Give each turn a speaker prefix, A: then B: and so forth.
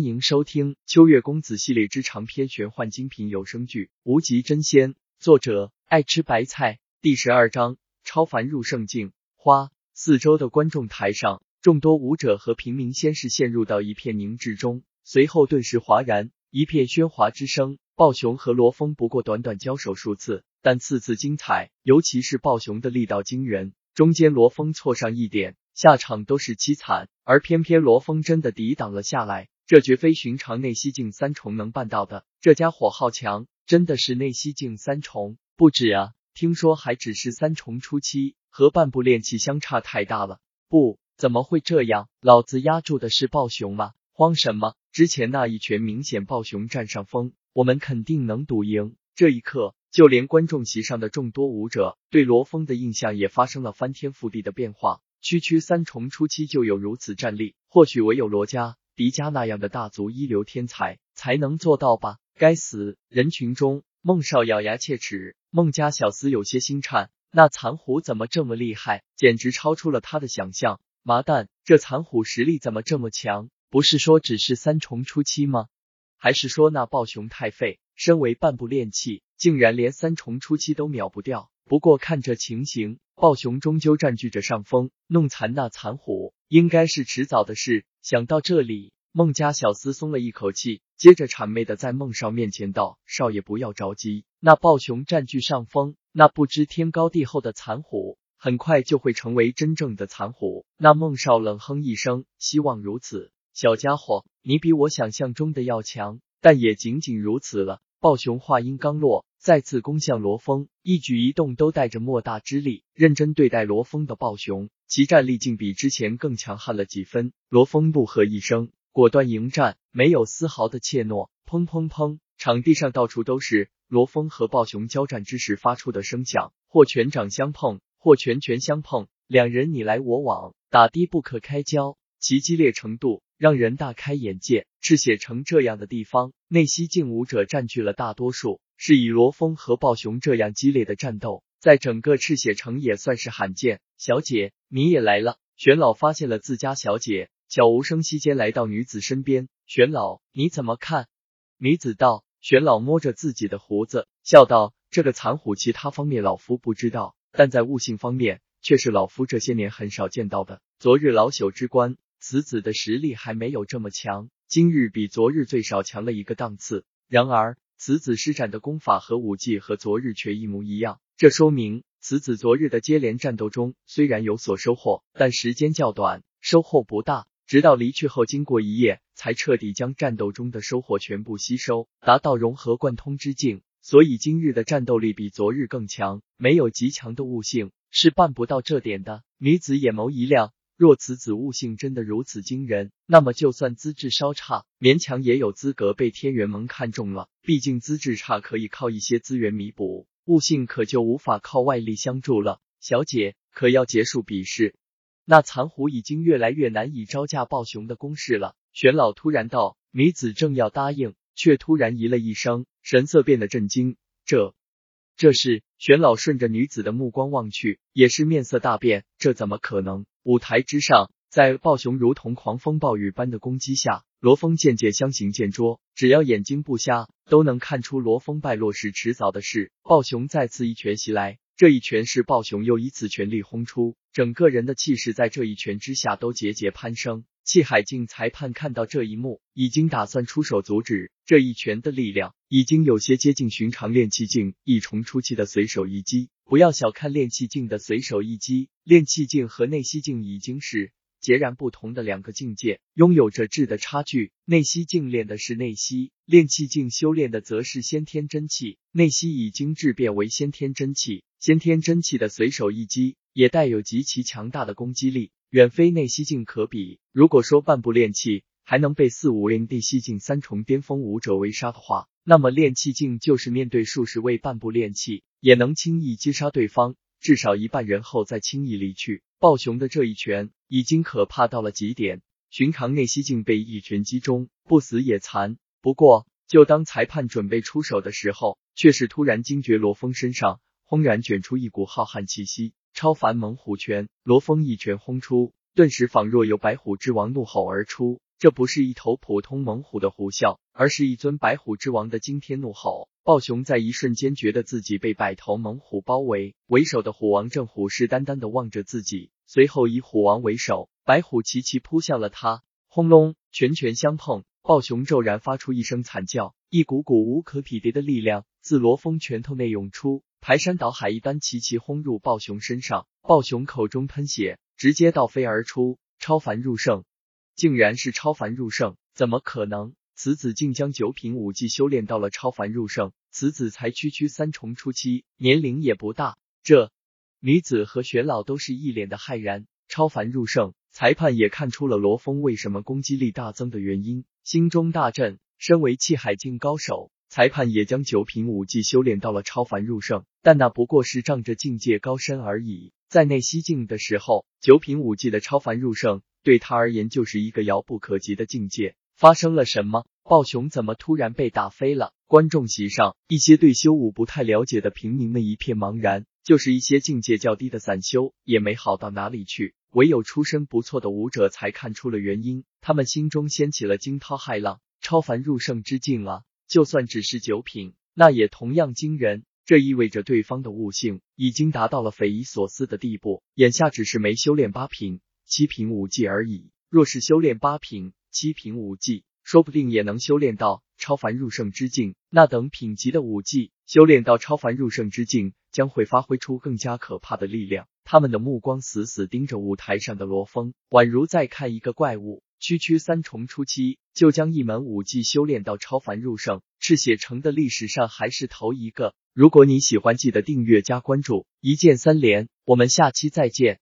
A: 欢迎收听《秋月公子》系列之长篇玄幻精品有声剧《无极真仙》，作者爱吃白菜。第十二章：超凡入圣境。花四周的观众台上，众多舞者和平民先是陷入到一片凝滞中，随后顿时哗然，一片喧哗之声。暴熊和罗峰不过短短交手数次，但次次精彩，尤其是暴熊的力道惊人，中间罗峰错上一点，下场都是凄惨，而偏偏罗峰真的抵挡了下来。这绝非寻常内息境三重能办到的，这家伙好强，真的是内息境三重不止啊！听说还只是三重初期，和半步炼气相差太大了。不，怎么会这样？老子压住的是暴熊吗？慌什么？之前那一拳明显暴熊占上风，我们肯定能赌赢。这一刻，就连观众席上的众多武者对罗峰的印象也发生了翻天覆地的变化。区区三重初期就有如此战力，或许唯有罗家。迪迦那样的大族一流天才才能做到吧？该死！人群中，孟少咬牙切齿，孟家小厮有些心颤。那残虎怎么这么厉害？简直超出了他的想象！麻蛋，这残虎实力怎么这么强？不是说只是三重初期吗？还是说那暴熊太废？身为半步炼器，竟然连三重初期都秒不掉？不过看这情形，暴熊终究占据着上风，弄残那残虎应该是迟早的事。想到这里，孟家小厮松了一口气，接着谄媚的在孟少面前道：“少爷不要着急，那暴熊占据上风，那不知天高地厚的残虎，很快就会成为真正的残虎。”那孟少冷哼一声：“希望如此，小家伙，你比我想象中的要强，但也仅仅如此了。”暴熊话音刚落，再次攻向罗峰，一举一动都带着莫大之力，认真对待罗峰的暴熊。其战力竟比之前更强悍了几分。罗峰怒喝一声，果断迎战，没有丝毫的怯懦。砰砰砰，场地上到处都是罗峰和暴熊交战之时发出的声响，或拳掌相碰，或拳拳相碰，两人你来我往，打的不可开交。其激烈程度让人大开眼界。赤血城这样的地方，内息境武者占据了大多数，是以罗峰和暴熊这样激烈的战斗。在整个赤血城也算是罕见。小姐，你也来了。玄老发现了自家小姐，悄无声息间来到女子身边。玄老，你怎么看？女子道。玄老摸着自己的胡子，笑道：“这个残虎，其他方面老夫不知道，但在悟性方面，却是老夫这些年很少见到的。昨日老朽之官，此子的实力还没有这么强，今日比昨日最少强了一个档次。然而，此子施展的功法和武技和昨日却一模一样。”这说明此子昨日的接连战斗中虽然有所收获，但时间较短，收获不大。直到离去后，经过一夜，才彻底将战斗中的收获全部吸收，达到融合贯通之境。所以今日的战斗力比昨日更强。没有极强的悟性，是办不到这点的。女子眼眸一亮。若此子悟性真的如此惊人，那么就算资质稍差，勉强也有资格被天元盟看中了。毕竟资质差可以靠一些资源弥补。悟性可就无法靠外力相助了，小姐可要结束比试。那残虎已经越来越难以招架暴熊的攻势了。玄老突然道，女子正要答应，却突然咦了一声，神色变得震惊。这，这是玄老顺着女子的目光望去，也是面色大变。这怎么可能？舞台之上，在暴熊如同狂风暴雨般的攻击下。罗峰渐渐相形见绌，只要眼睛不瞎，都能看出罗峰败落是迟早的事。暴熊再次一拳袭来，这一拳是暴熊又一次全力轰出，整个人的气势在这一拳之下都节节攀升。气海境裁判看到这一幕，已经打算出手阻止这一拳的力量，已经有些接近寻常炼气境一重初期的随手一击。不要小看炼气境的随手一击，炼气境和内息境已经是。截然不同的两个境界，拥有着质的差距。内息境练的是内息，炼气境修炼的则是先天真气。内息已经质变为先天真气，先天真气的随手一击也带有极其强大的攻击力，远非内息境可比。如果说半步炼气还能被四五零地息境三重巅峰武者围杀的话，那么炼气境就是面对数十位半步炼气，也能轻易击杀对方，至少一半人后再轻易离去。暴熊的这一拳已经可怕到了极点，寻常内息境被一拳击中不死也残。不过，就当裁判准备出手的时候，却是突然惊觉罗峰身上轰然卷出一股浩瀚气息，超凡猛虎拳。罗峰一拳轰出，顿时仿若有白虎之王怒吼而出，这不是一头普通猛虎的虎啸，而是一尊白虎之王的惊天怒吼。暴熊在一瞬间觉得自己被百头猛虎包围，为首的虎王正虎视眈眈的望着自己，随后以虎王为首，白虎齐齐扑向了他。轰隆，拳拳相碰，暴熊骤然发出一声惨叫，一股股无可匹敌的力量自罗峰拳头内涌出，排山倒海一般齐齐轰入暴熊身上。暴熊口中喷血，直接倒飞而出。超凡入圣，竟然是超凡入圣，怎么可能？此子竟将九品武技修炼到了超凡入圣，此子才区区三重初期，年龄也不大。这女子和玄老都是一脸的骇然。超凡入圣，裁判也看出了罗峰为什么攻击力大增的原因，心中大震。身为气海境高手，裁判也将九品武技修炼到了超凡入圣，但那不过是仗着境界高深而已。在内西境的时候，九品武技的超凡入圣对他而言就是一个遥不可及的境界。发生了什么？暴熊怎么突然被打飞了？观众席上，一些对修武不太了解的平民们一片茫然，就是一些境界较低的散修也没好到哪里去，唯有出身不错的武者才看出了原因，他们心中掀起了惊涛骇浪。超凡入圣之境啊，就算只是九品，那也同样惊人。这意味着对方的悟性已经达到了匪夷所思的地步，眼下只是没修炼八品、七品武技而已，若是修炼八品。七品武技说不定也能修炼到超凡入圣之境，那等品级的武技修炼到超凡入圣之境，将会发挥出更加可怕的力量。他们的目光死死盯着舞台上的罗峰，宛如在看一个怪物。区区三重初期就将一门武技修炼到超凡入圣，赤血城的历史上还是头一个。如果你喜欢，记得订阅加关注，一键三连。我们下期再见。